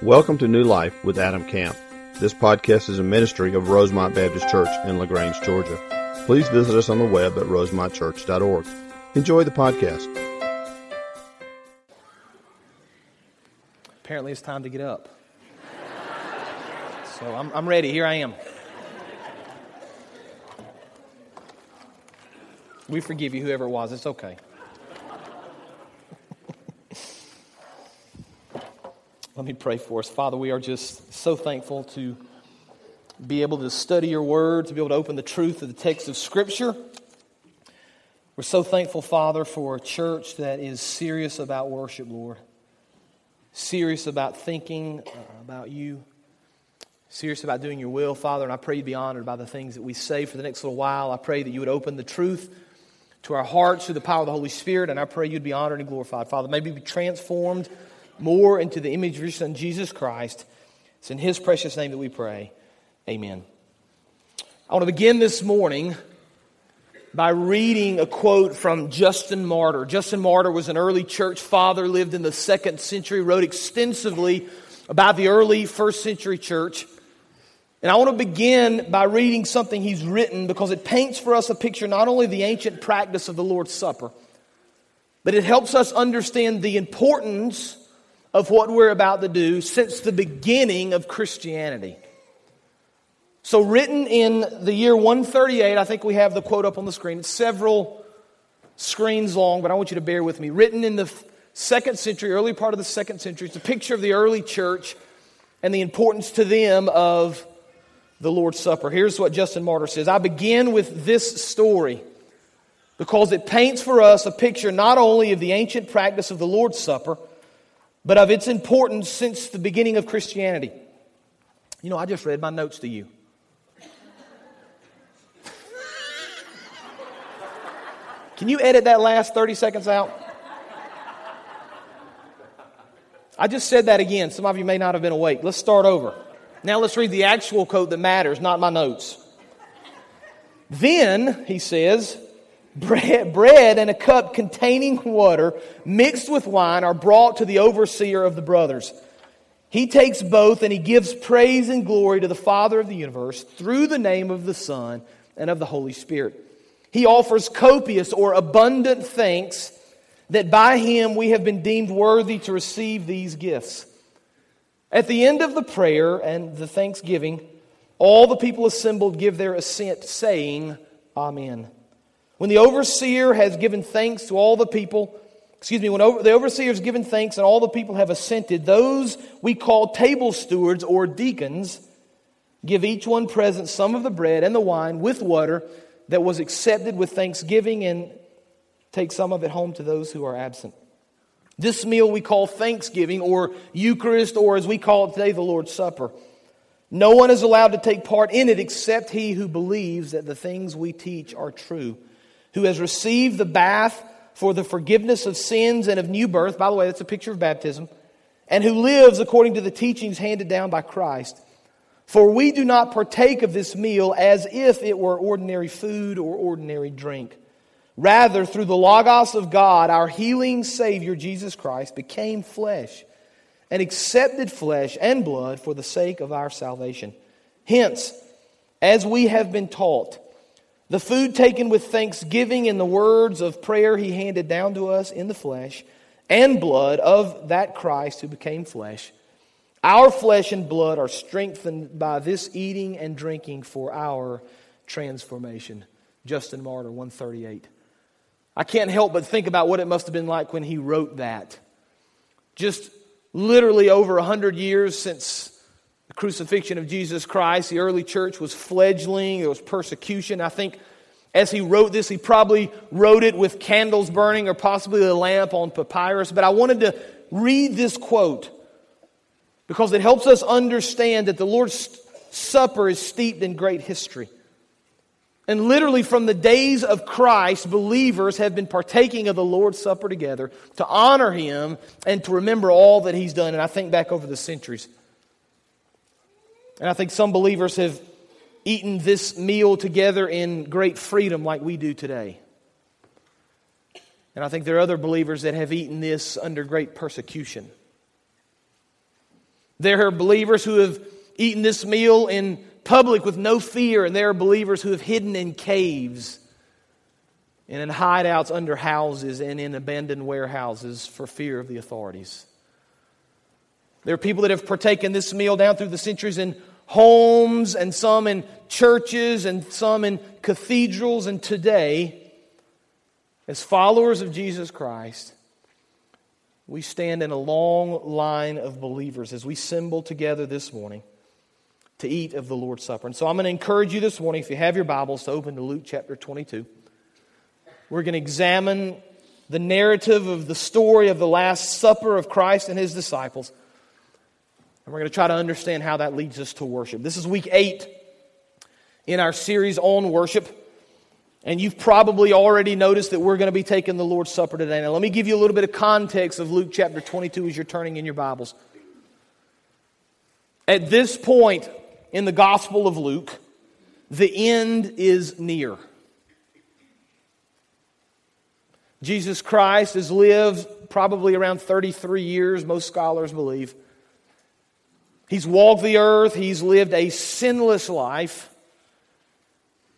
Welcome to New Life with Adam Camp. This podcast is a ministry of Rosemont Baptist Church in LaGrange, Georgia. Please visit us on the web at rosemontchurch.org. Enjoy the podcast. Apparently, it's time to get up. So I'm, I'm ready. Here I am. We forgive you, whoever it was. It's okay. Let me pray for us. Father, we are just so thankful to be able to study your word, to be able to open the truth of the text of Scripture. We're so thankful, Father, for a church that is serious about worship, Lord. Serious about thinking uh, about you. Serious about doing your will, Father. And I pray you'd be honored by the things that we say for the next little while. I pray that you would open the truth to our hearts through the power of the Holy Spirit. And I pray you'd be honored and glorified, Father. Maybe be transformed more into the image of your Son, Jesus Christ. It's in His precious name that we pray. Amen. I want to begin this morning by reading a quote from Justin Martyr. Justin Martyr was an early church father, lived in the second century, wrote extensively about the early first century church. And I want to begin by reading something he's written because it paints for us a picture not only of the ancient practice of the Lord's Supper, but it helps us understand the importance of what we're about to do since the beginning of Christianity. So, written in the year 138, I think we have the quote up on the screen. It's several screens long, but I want you to bear with me. Written in the second century, early part of the second century, it's a picture of the early church and the importance to them of the Lord's Supper. Here's what Justin Martyr says I begin with this story because it paints for us a picture not only of the ancient practice of the Lord's Supper but of its importance since the beginning of Christianity. You know, I just read my notes to you. Can you edit that last 30 seconds out? I just said that again. Some of you may not have been awake. Let's start over. Now let's read the actual quote that matters, not my notes. Then, he says, bread, bread and a cup containing water mixed with wine are brought to the overseer of the brothers. He takes both and he gives praise and glory to the Father of the universe through the name of the Son and of the Holy Spirit. He offers copious or abundant thanks that by him we have been deemed worthy to receive these gifts. At the end of the prayer and the thanksgiving, all the people assembled give their assent, saying, Amen. When the overseer has given thanks to all the people, excuse me, when over, the overseer has given thanks and all the people have assented, those we call table stewards or deacons give each one present some of the bread and the wine with water that was accepted with thanksgiving and take some of it home to those who are absent. This meal we call Thanksgiving or Eucharist or as we call it today, the Lord's Supper. No one is allowed to take part in it except he who believes that the things we teach are true who has received the bath for the forgiveness of sins and of new birth. By the way, that's a picture of baptism. And who lives according to the teachings handed down by Christ. For we do not partake of this meal as if it were ordinary food or ordinary drink. Rather, through the Logos of God, our healing Savior, Jesus Christ, became flesh and accepted flesh and blood for the sake of our salvation. Hence, as we have been taught, the food taken with thanksgiving and the words of prayer he handed down to us in the flesh and blood of that Christ who became flesh. Our flesh and blood are strengthened by this eating and drinking for our transformation. Justin Martyr, 138. I can't help but think about what it must have been like when he wrote that. Just literally over a hundred years since the crucifixion of Jesus Christ. The early church was fledgling, there was persecution. I think as he wrote this, he probably wrote it with candles burning or possibly a lamp on papyrus. But I wanted to read this quote because it helps us understand that the Lord's Supper is steeped in great history. And literally, from the days of Christ, believers have been partaking of the Lord's Supper together to honor Him and to remember all that He's done. And I think back over the centuries. And I think some believers have eaten this meal together in great freedom like we do today. And I think there are other believers that have eaten this under great persecution. There are believers who have eaten this meal in public with no fear, and there are believers who have hidden in caves and in hideouts under houses and in abandoned warehouses for fear of the authorities. There are people that have partaken this meal down through the centuries in homes and some in churches and some in cathedrals. And today, as followers of Jesus Christ, we stand in a long line of believers as we assemble together this morning to eat of the Lord's Supper. And so I'm going to encourage you this morning, if you have your Bibles, to open to Luke chapter 22. We're going to examine the narrative of the story of the Last Supper of Christ and his disciples. And we're going to try to understand how that leads us to worship. This is week eight in our series on worship. And you've probably already noticed that we're going to be taking the Lord's Supper today. Now, let me give you a little bit of context of Luke chapter 22 as you're turning in your Bibles. At this point in the Gospel of Luke, the end is near. Jesus Christ has lived probably around 33 years, most scholars believe. He's walked the earth, he's lived a sinless life.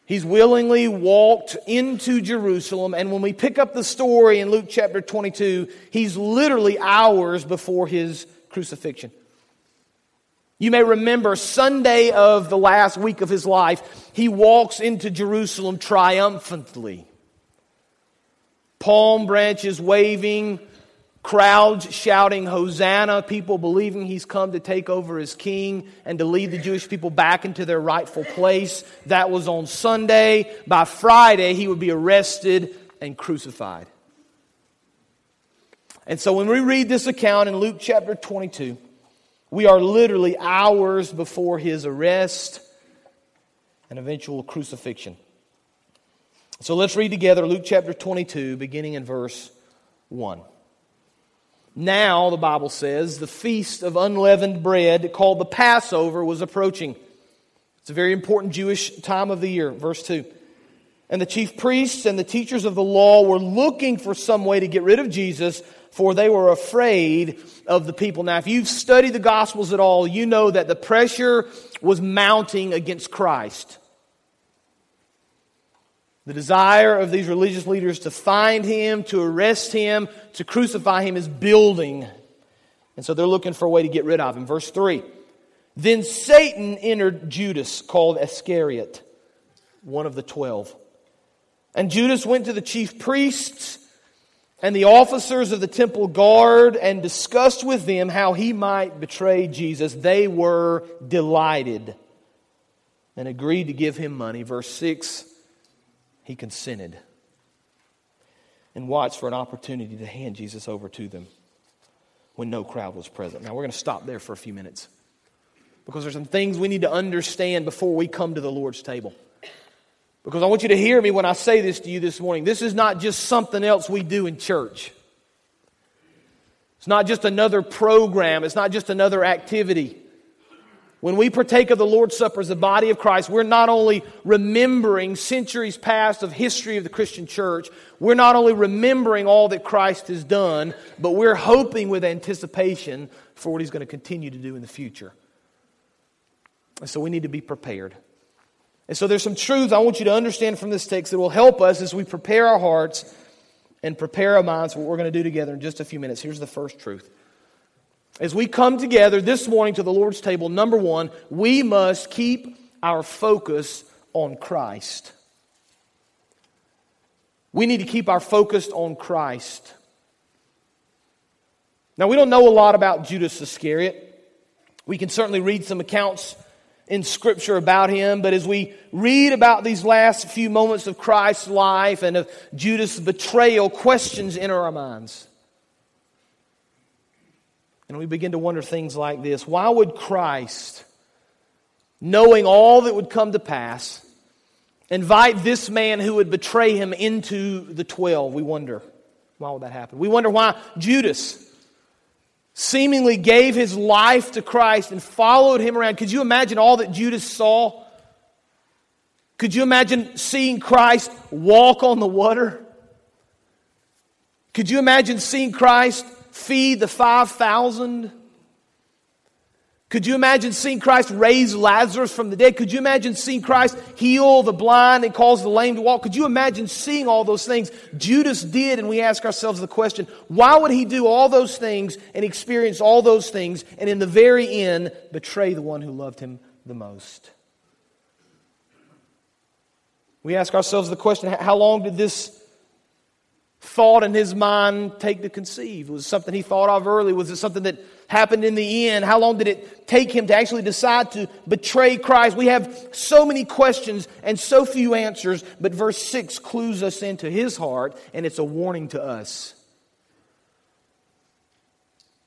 He's willingly walked into Jerusalem, and when we pick up the story in Luke chapter 22, he's literally hours before his crucifixion. You may remember Sunday of the last week of his life, he walks into Jerusalem triumphantly. Palm branches waving, crowds shouting Hosanna, people believing he's come to take over as king and to lead the Jewish people back into their rightful place. That was on Sunday. By Friday, he would be arrested and crucified. And so when we read this account in Luke chapter 22, we are literally hours before his arrest and eventual crucifixion. So let's read together Luke chapter 22, beginning in verse 1. Now, the Bible says, the feast of unleavened bread called the Passover was approaching. It's a very important Jewish time of the year. Verse 2. And the chief priests and the teachers of the law were looking for some way to get rid of Jesus, for they were afraid of the people. Now, if you've studied the Gospels at all, you know that the pressure was mounting against Christ. The desire of these religious leaders to find him, to arrest him, to crucify him is building. And so they're looking for a way to get rid of him. Verse 3 Then Satan entered Judas, called Iscariot, one of the twelve. And Judas went to the chief priests and the officers of the temple guard and discussed with them how he might betray Jesus. They were delighted and agreed to give him money. Verse 6 he consented and watched for an opportunity to hand Jesus over to them when no crowd was present. Now, we're going to stop there for a few minutes because there's some things we need to understand before we come to the Lord's table. Because I want you to hear me when I say this to you this morning. This is not just something else we do in church. It's not just another program. It's not just another activity. When we partake of the Lord's Supper as the body of Christ, we're not only remembering centuries past of history of the Christian church, we're not only remembering all that Christ has done, but we're hoping with anticipation for what he's going to continue to do in the future. And so we need to be prepared. And so there's some truths I want you to understand from this text that will help us as we prepare our hearts and prepare our minds for what we're going to do together in just a few minutes. Here's the first truth. As we come together this morning to the Lord's table, number one, we must keep our focus on Christ. We need to keep our focus on Christ. Now, we don't know a lot about Judas Iscariot. We can certainly read some accounts in Scripture about him, but as we read about these last few moments of Christ's life and of Judas' betrayal, questions enter our minds. And we begin to wonder things like this Why would Christ, knowing all that would come to pass, invite this man who would betray him into the 12? We wonder. Why would that happen? We wonder why Judas seemingly gave his life to Christ and followed him around. Could you imagine all that Judas saw? Could you imagine seeing Christ walk on the water? Could you imagine seeing Christ feed the 5,000? Could you imagine seeing Christ raise Lazarus from the dead? Could you imagine seeing Christ heal the blind and cause the lame to walk? Could you imagine seeing all those things? Judas did, and we ask ourselves the question why would he do all those things and experience all those things and in the very end betray the one who loved him the most? We ask ourselves the question how long did this thought in his mind take to conceive? Was it something he thought of early? Was it something that happened in the end? How long did it take him to actually decide to betray Christ? We have so many questions and so few answers, but verse 6 clues us into his heart, and it's a warning to us.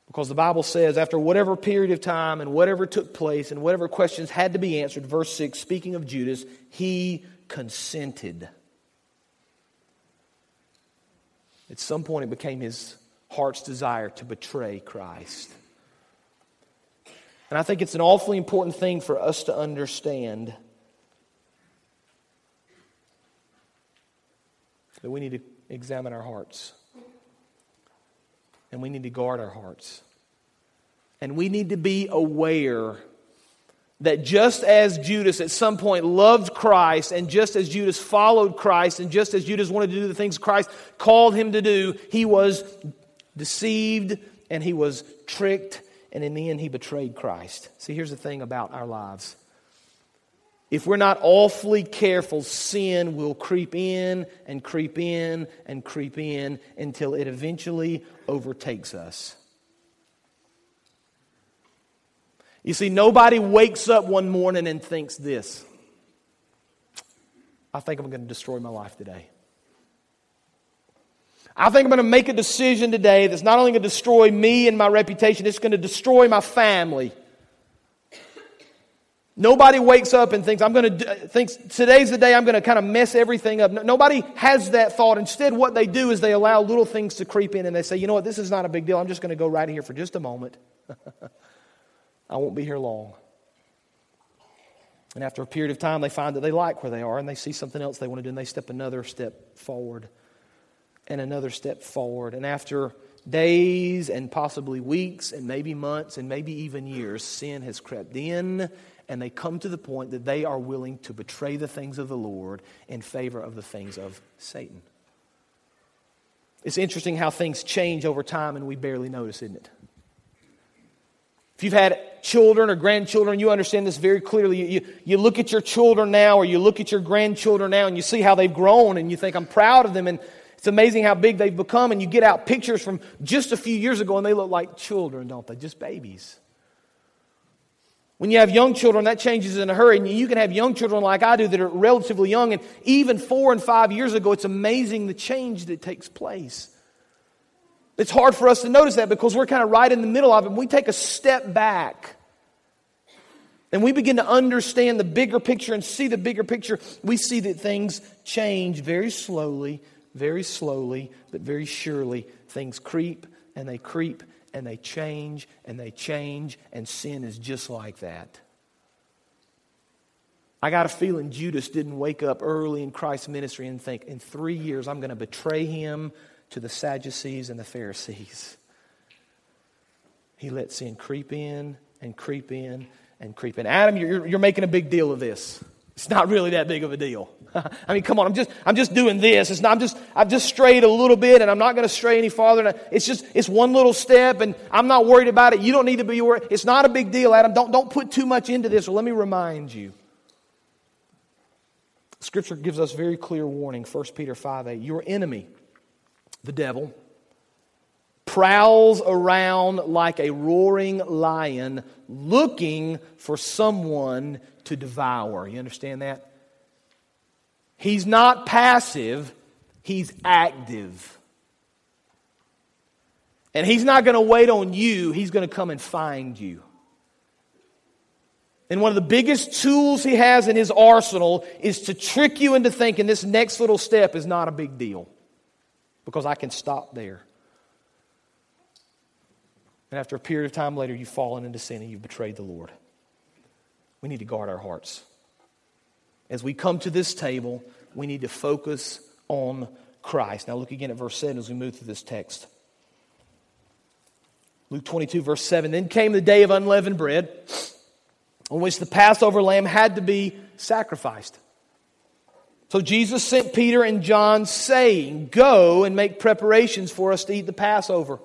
Because the Bible says, after whatever period of time and whatever took place and whatever questions had to be answered, verse 6, speaking of Judas, he consented. At some point, it became his heart's desire to betray Christ. And I think it's an awfully important thing for us to understand that we need to examine our hearts. And we need to guard our hearts. And we need to be aware that just as Judas at some point loved Christ, and just as Judas followed Christ, and just as Judas wanted to do the things Christ called him to do, he was deceived and he was tricked and in the end, he betrayed Christ. See, here's the thing about our lives. If we're not awfully careful, sin will creep in and creep in and creep in until it eventually overtakes us. You see, nobody wakes up one morning and thinks this I think I'm going to destroy my life today. I think I'm going to make a decision today that's not only going to destroy me and my reputation, it's going to destroy my family. Nobody wakes up and thinks, I'm going to, thinks today's the day I'm going to kind of mess everything up. Nobody has that thought. Instead, what they do is they allow little things to creep in and they say, you know what, this is not a big deal. I'm just going to go right here for just a moment. I won't be here long. And after a period of time, they find that they like where they are and they see something else they want to do and they step another step forward and another step forward. And after days and possibly weeks and maybe months and maybe even years, sin has crept in and they come to the point that they are willing to betray the things of the Lord in favor of the things of Satan. It's interesting how things change over time and we barely notice, isn't it? If you've had children or grandchildren, you understand this very clearly. You, you, you, look at your children now or you look at your grandchildren now and you see how they've grown and you think, I'm proud of them. And it's amazing how big they've become, and you get out pictures from just a few years ago, and they look like children, don't they? Just babies. When you have young children, that changes in a hurry. And you can have young children like I do that are relatively young. And even four and five years ago, it's amazing the change that takes place. It's hard for us to notice that because we're kind of right in the middle of it. We take a step back and we begin to understand the bigger picture and see the bigger picture. We see that things change very slowly, very slowly, but very surely, things creep and they creep and they change and they change, and sin is just like that. I got a feeling Judas didn't wake up early in Christ's ministry and think, in three years, I'm going to betray him to the Sadducees and the Pharisees. He let sin creep in and creep in and creep in. Adam, you're, you're making a big deal of this. It's not really that big of a deal. I mean, come on, I'm just, I'm just doing this. It's not, I'm just, I've just strayed a little bit and I'm not going to stray any farther. It's just, it's one little step and I'm not worried about it. You don't need to be worried. It's not a big deal, Adam. Don't, don't put too much into this. Or let me remind you. Scripture gives us very clear warning. 1 Peter 5 8. Your enemy, the devil, prowls around like a roaring lion looking for someone to devour. You understand that? He's not passive, he's active. And he's not going to wait on you, he's going to come and find you. And one of the biggest tools he has in his arsenal is to trick you into thinking this next little step is not a big deal because I can stop there. And after a period of time later, you've fallen into sin and you've betrayed the Lord. We need to guard our hearts. As we come to this table, we need to focus on Christ. Now, look again at verse 7 as we move through this text. Luke 22, verse 7. Then came the day of unleavened bread, on which the Passover lamb had to be sacrificed. So Jesus sent Peter and John, saying, Go and make preparations for us to eat the Passover.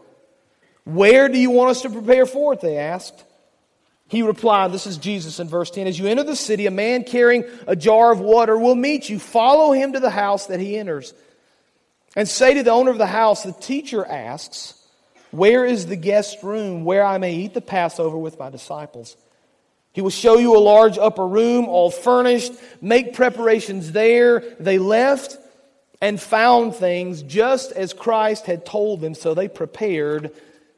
Where do you want us to prepare for it? They asked. He replied, This is Jesus in verse 10. As you enter the city, a man carrying a jar of water will meet you. Follow him to the house that he enters. And say to the owner of the house, The teacher asks, Where is the guest room where I may eat the Passover with my disciples? He will show you a large upper room, all furnished. Make preparations there. They left and found things just as Christ had told them, so they prepared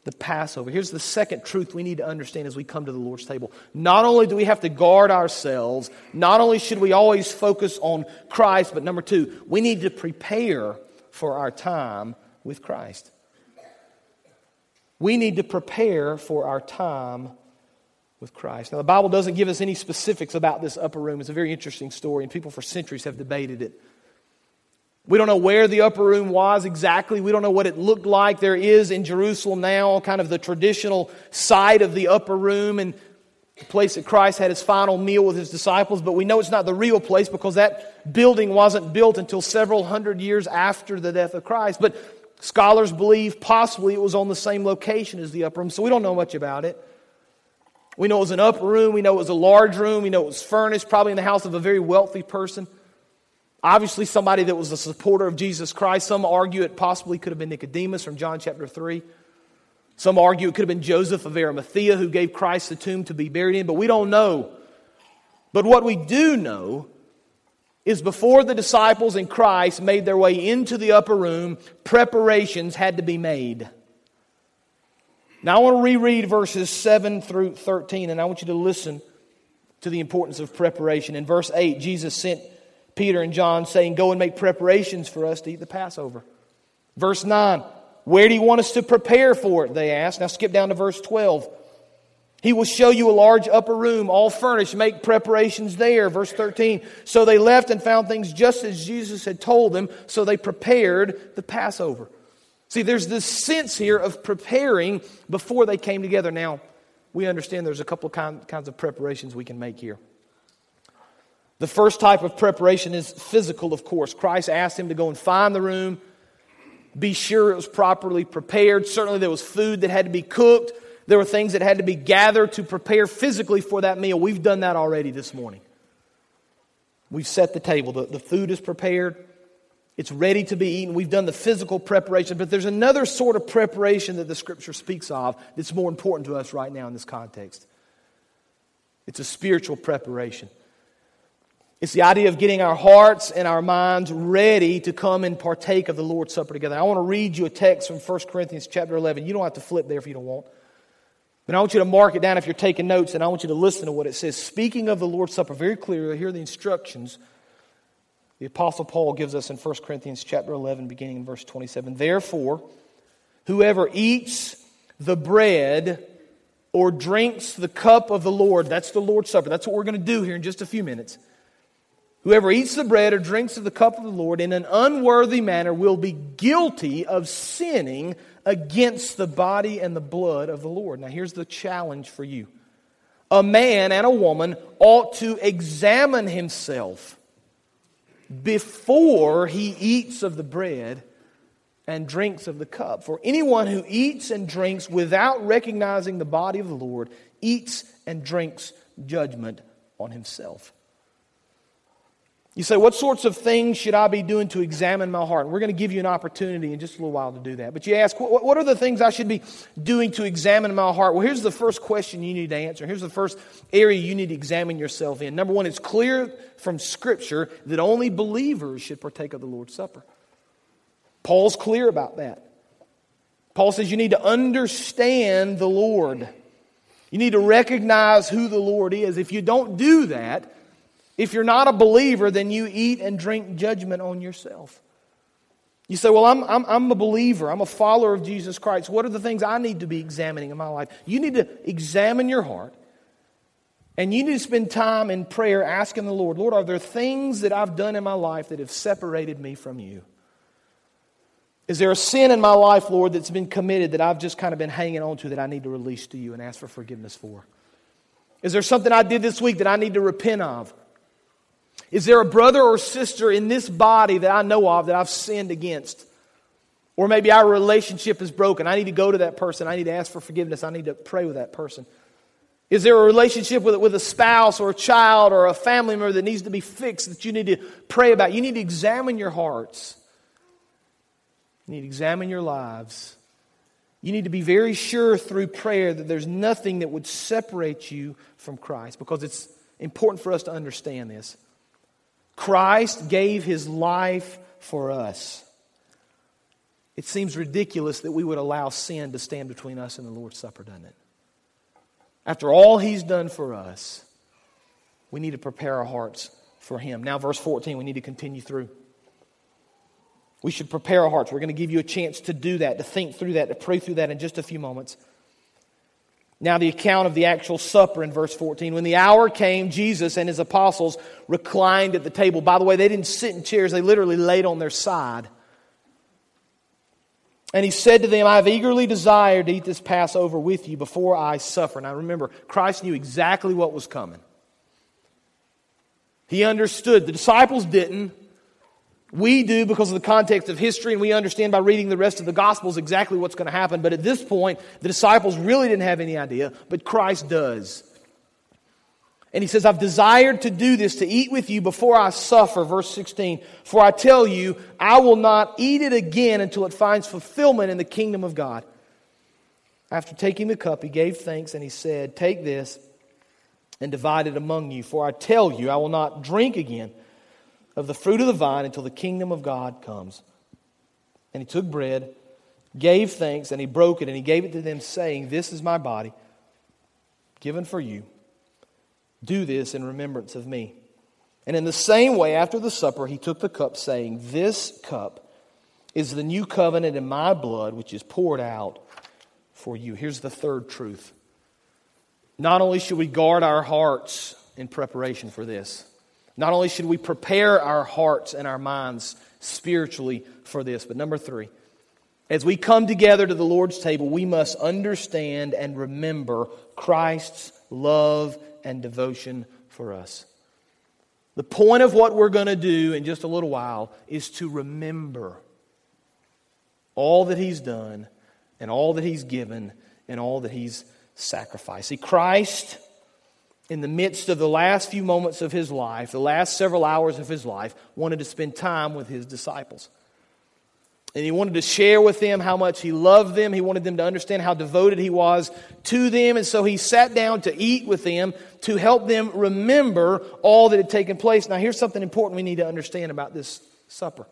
the Passover. Here's the second truth we need to understand as we come to the Lord's table. Not only do we have to guard ourselves, not only should we always focus on Christ, but number two, we need to prepare for our time with Christ. We need to prepare for our time with Christ. Now, the Bible doesn't give us any specifics about this upper room. It's a very interesting story, and people for centuries have debated it. We don't know where the upper room was exactly. We don't know what it looked like. There is in Jerusalem now kind of the traditional site of the upper room and the place that Christ had his final meal with his disciples, but we know it's not the real place because that building wasn't built until several hundred years after the death of Christ. But scholars believe possibly it was on the same location as the upper room, so we don't know much about it. We know it was an upper room. We know it was a large room. We know it was furnished, probably in the house of a very wealthy person. Obviously, somebody that was a supporter of Jesus Christ. Some argue it possibly could have been Nicodemus from John chapter 3. Some argue it could have been Joseph of Arimathea who gave Christ the tomb to be buried in, but we don't know. But what we do know is before the disciples and Christ made their way into the upper room, preparations had to be made. Now, I want to reread verses 7 through 13, and I want you to listen to the importance of preparation. In verse 8, Jesus sent Peter and John, saying, Go and make preparations for us to eat the Passover. Verse 9, Where do you want us to prepare for it? They asked. Now, skip down to verse 12. He will show you a large upper room, all furnished. Make preparations there. Verse 13. So they left and found things just as Jesus had told them, so they prepared the Passover. See, there's this sense here of preparing before they came together. Now, we understand there's a couple kind, kinds of preparations we can make here. The first type of preparation is physical, of course. Christ asked him to go and find the room, be sure it was properly prepared. Certainly, there was food that had to be cooked, there were things that had to be gathered to prepare physically for that meal. We've done that already this morning. We've set the table, the, the food is prepared. It's ready to be eaten. We've done the physical preparation, but there's another sort of preparation that the scripture speaks of that's more important to us right now in this context. It's a spiritual preparation. It's the idea of getting our hearts and our minds ready to come and partake of the Lord's Supper together. I want to read you a text from 1 Corinthians chapter 11. You don't have to flip there if you don't want. But I want you to mark it down if you're taking notes, and I want you to listen to what it says. Speaking of the Lord's Supper, very clearly, here are the instructions the apostle Paul gives us in 1 Corinthians chapter 11 beginning in verse 27. Therefore, whoever eats the bread or drinks the cup of the Lord, that's the Lord's Supper. That's what we're going to do here in just a few minutes. Whoever eats the bread or drinks of the cup of the Lord in an unworthy manner will be guilty of sinning against the body and the blood of the Lord. Now, here's the challenge for you a man and a woman ought to examine himself before he eats of the bread and drinks of the cup. For anyone who eats and drinks without recognizing the body of the Lord eats and drinks judgment on himself. You say, What sorts of things should I be doing to examine my heart? And we're going to give you an opportunity in just a little while to do that. But you ask, What are the things I should be doing to examine my heart? Well, here's the first question you need to answer. Here's the first area you need to examine yourself in. Number one, it's clear from Scripture that only believers should partake of the Lord's Supper. Paul's clear about that. Paul says you need to understand the Lord. You need to recognize who the Lord is. If you don't do that, if you're not a believer, then you eat and drink judgment on yourself. You say, Well, I'm, I'm, I'm a believer. I'm a follower of Jesus Christ. What are the things I need to be examining in my life? You need to examine your heart. And you need to spend time in prayer asking the Lord, Lord, are there things that I've done in my life that have separated me from you? Is there a sin in my life, Lord, that's been committed that I've just kind of been hanging on to that I need to release to you and ask for forgiveness for? Is there something I did this week that I need to repent of? Is there a brother or sister in this body that I know of that I've sinned against? Or maybe our relationship is broken. I need to go to that person. I need to ask for forgiveness. I need to pray with that person. Is there a relationship with, with a spouse or a child or a family member that needs to be fixed that you need to pray about? You need to examine your hearts. You need to examine your lives. You need to be very sure through prayer that there's nothing that would separate you from Christ because it's important for us to understand this. Christ gave his life for us. It seems ridiculous that we would allow sin to stand between us and the Lord's Supper, doesn't it? After all he's done for us, we need to prepare our hearts for him. Now, verse 14, we need to continue through. We should prepare our hearts. We're going to give you a chance to do that, to think through that, to pray through that in just a few moments. Now, the account of the actual supper in verse 14. When the hour came, Jesus and his apostles reclined at the table. By the way, they didn't sit in chairs, they literally laid on their side. And he said to them, I have eagerly desired to eat this Passover with you before I suffer. Now remember, Christ knew exactly what was coming. He understood. The disciples didn't. We do because of the context of history, and we understand by reading the rest of the Gospels exactly what's going to happen. But at this point, the disciples really didn't have any idea, but Christ does. And he says, I've desired to do this, to eat with you before I suffer. Verse 16. For I tell you, I will not eat it again until it finds fulfillment in the kingdom of God. After taking the cup, he gave thanks and he said, Take this and divide it among you. For I tell you, I will not drink again of the fruit of the vine until the kingdom of God comes. And he took bread, gave thanks, and he broke it, and he gave it to them, saying, This is my body, given for you. Do this in remembrance of me. And in the same way, after the supper, he took the cup, saying, This cup is the new covenant in my blood, which is poured out for you. Here's the third truth. Not only should we guard our hearts in preparation for this, not only should we prepare our hearts and our minds spiritually for this, but number three, as we come together to the Lord's table, we must understand and remember Christ's love and devotion for us. The point of what we're going to do in just a little while is to remember all that He's done and all that He's given and all that He's sacrificed. See, Christ in the midst of the last few moments of his life, the last several hours of his life, wanted to spend time with his disciples. And he wanted to share with them how much he loved them. He wanted them to understand how devoted he was to them. And so he sat down to eat with them to help them remember all that had taken place. Now, here's something important we need to understand about this supper.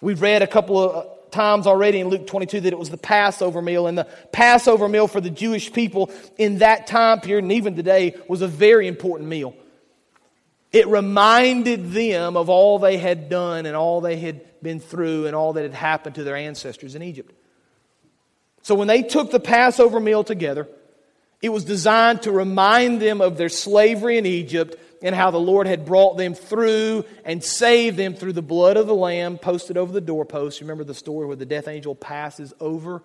We've read a couple of times already in Luke 22 that it was the Passover meal. And the Passover meal for the Jewish people in that time period and even today was a very important meal. It reminded them of all they had done and all they had been through and all that had happened to their ancestors in Egypt. So when they took the Passover meal together, it was designed to remind them of their slavery in Egypt and how the Lord had brought them through and saved them through the blood of the Lamb posted over the doorpost. Remember the story where the death angel passes over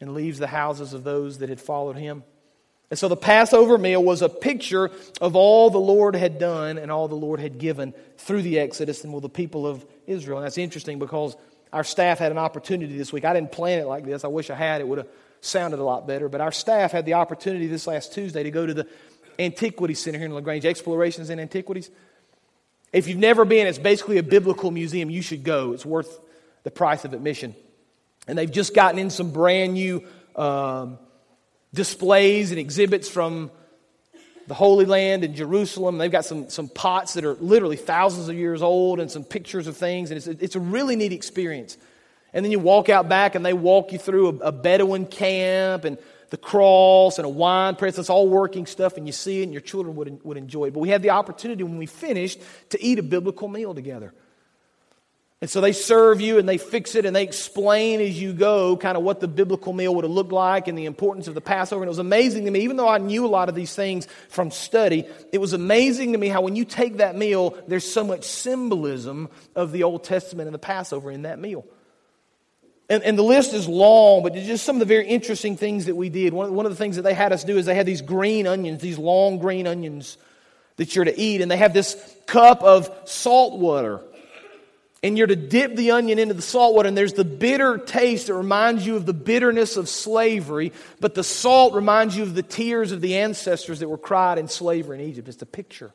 and leaves the houses of those that had followed him? And so the Passover meal was a picture of all the Lord had done and all the Lord had given through the Exodus and with the people of Israel. And that's interesting because our staff had an opportunity this week. I didn't plan it like this. I wish I had. It would have sounded a lot better. But our staff had the opportunity this last Tuesday to go to the Antiquity Center here in LaGrange, Explorations in Antiquities. If you've never been, it's basically a biblical museum. You should go. It's worth the price of admission. And they've just gotten in some brand new um, displays and exhibits from the Holy Land and Jerusalem. They've got some, some pots that are literally thousands of years old and some pictures of things. And it's a, it's a really neat experience. And then you walk out back and they walk you through a, a Bedouin camp and the cross and a wine press. It's all working stuff, and you see it, and your children would, would enjoy it. But we had the opportunity when we finished to eat a biblical meal together. And so they serve you and they fix it and they explain as you go kind of what the biblical meal would have looked like and the importance of the Passover. And it was amazing to me, even though I knew a lot of these things from study, it was amazing to me how when you take that meal, there's so much symbolism of the Old Testament and the Passover in that meal. And, and the list is long, but just some of the very interesting things that we did. One, one of the things that they had us do is they had these green onions, these long green onions that you're to eat, and they have this cup of salt water and you're to dip the onion into the salt water, and there's the bitter taste that reminds you of the bitterness of slavery, but the salt reminds you of the tears of the ancestors that were cried in slavery in Egypt. It's a picture.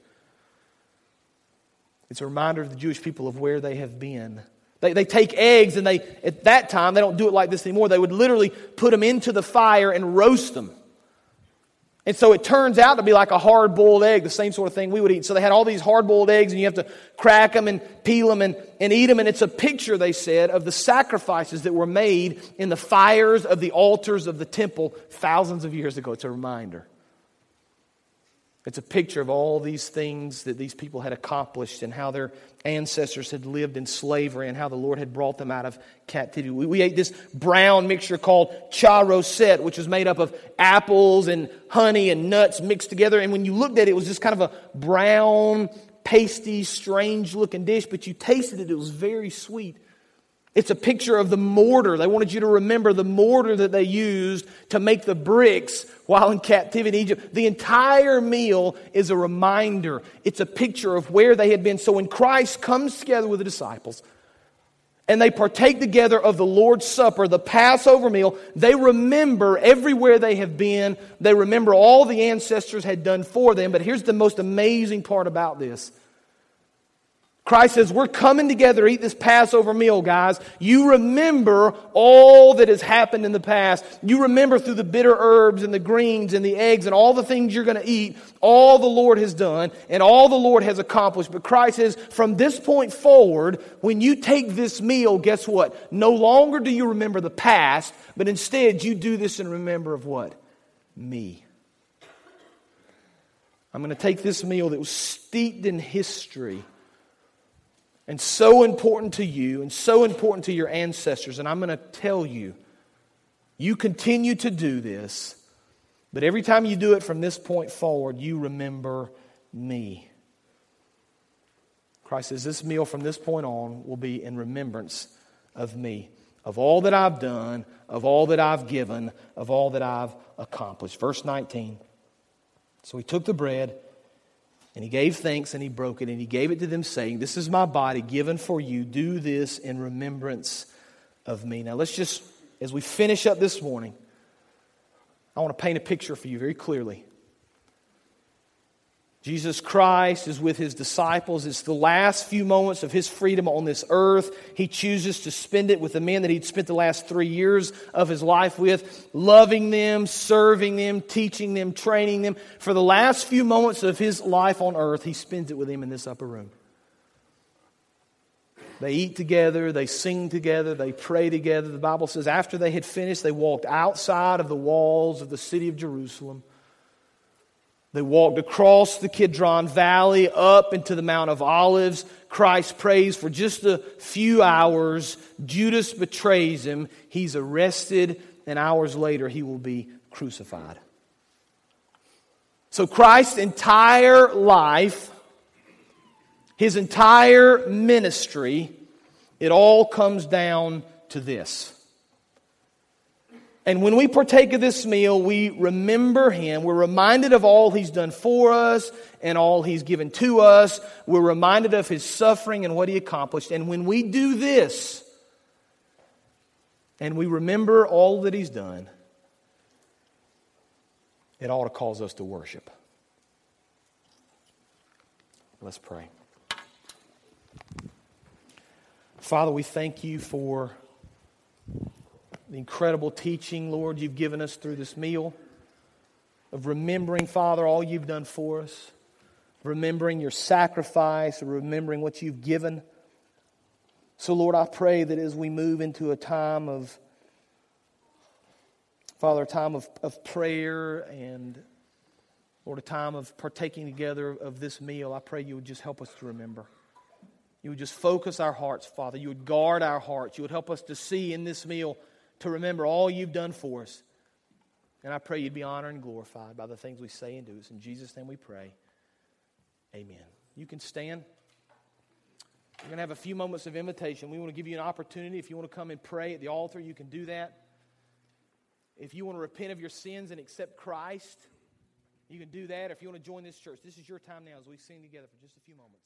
It's a reminder of the Jewish people of where they have been. They, they take eggs, and they, at that time, they don't do it like this anymore. They would literally put them into the fire and roast them. And so it turns out to be like a hard boiled egg, the same sort of thing we would eat. So they had all these hard boiled eggs, and you have to crack them and peel them and, and eat them. And it's a picture, they said, of the sacrifices that were made in the fires of the altars of the temple thousands of years ago. It's a reminder. It's a picture of all these things that these people had accomplished and how their ancestors had lived in slavery and how the Lord had brought them out of captivity. We, we ate this brown mixture called charoset, which was made up of apples and honey and nuts mixed together. And when you looked at it, it was just kind of a brown, pasty, strange looking dish, but you tasted it, it was very sweet. It's a picture of the mortar. They wanted you to remember the mortar that they used to make the bricks while in captivity in Egypt. The entire meal is a reminder. It's a picture of where they had been. So when Christ comes together with the disciples and they partake together of the Lord's Supper, the Passover meal, they remember everywhere they have been. They remember all the ancestors had done for them. But here's the most amazing part about this Christ says, We're coming together to eat this Passover meal, guys. You remember all that has happened in the past. You remember through the bitter herbs and the greens and the eggs and all the things you're going to eat, all the Lord has done and all the Lord has accomplished. But Christ says, From this point forward, when you take this meal, guess what? No longer do you remember the past, but instead you do this in remember of what? Me. I'm going to take this meal that was steeped in history and so important to you and so important to your ancestors. And I'm going to tell you, you continue to do this, but every time you do it from this point forward, you remember me. Christ says, This meal from this point on will be in remembrance of me, of all that I've done, of all that I've given, of all that I've accomplished. Verse 19. So he took the bread. And he gave thanks and he broke it and he gave it to them, saying, This is my body given for you. Do this in remembrance of me. Now, let's just, as we finish up this morning, I want to paint a picture for you very clearly. Jesus Christ is with his disciples. It's the last few moments of his freedom on this earth. He chooses to spend it with the men that he'd spent the last three years of his life with, loving them, serving them, teaching them, training them. For the last few moments of his life on earth, he spends it with them in this upper room. They eat together, they sing together, they pray together. The Bible says after they had finished, they walked outside of the walls of the city of Jerusalem they walked across the Kidron Valley up into the Mount of Olives. Christ prays for just a few hours. Judas betrays him. He's arrested, and hours later, he will be crucified. So, Christ's entire life, his entire ministry, it all comes down to this and when we partake of this meal, we remember him. We're reminded of all he's done for us and all he's given to us. We're reminded of his suffering and what he accomplished. And when we do this, and we remember all that he's done, it ought to cause us to worship. Let's pray. Father, we thank you for the incredible teaching, Lord, you've given us through this meal, of remembering, Father, all you've done for us, remembering your sacrifice, remembering what you've given. So, Lord, I pray that as we move into a time of, Father, a time of, of prayer and, Lord, a time of partaking together of this meal, I pray you would just help us to remember. You would just focus our hearts, Father. You would guard our hearts. You would help us to see in this meal, to remember all you've done for us. And I pray you'd be honored and glorified by the things we say and do. It's in Jesus' name we pray. Amen. You can stand. We're going to have a few moments of invitation. We want to give you an opportunity. If you want to come and pray at the altar, you can do that. If you want to repent of your sins and accept Christ, you can do that. If you want to join this church, this is your time now as we sing together for just a few moments.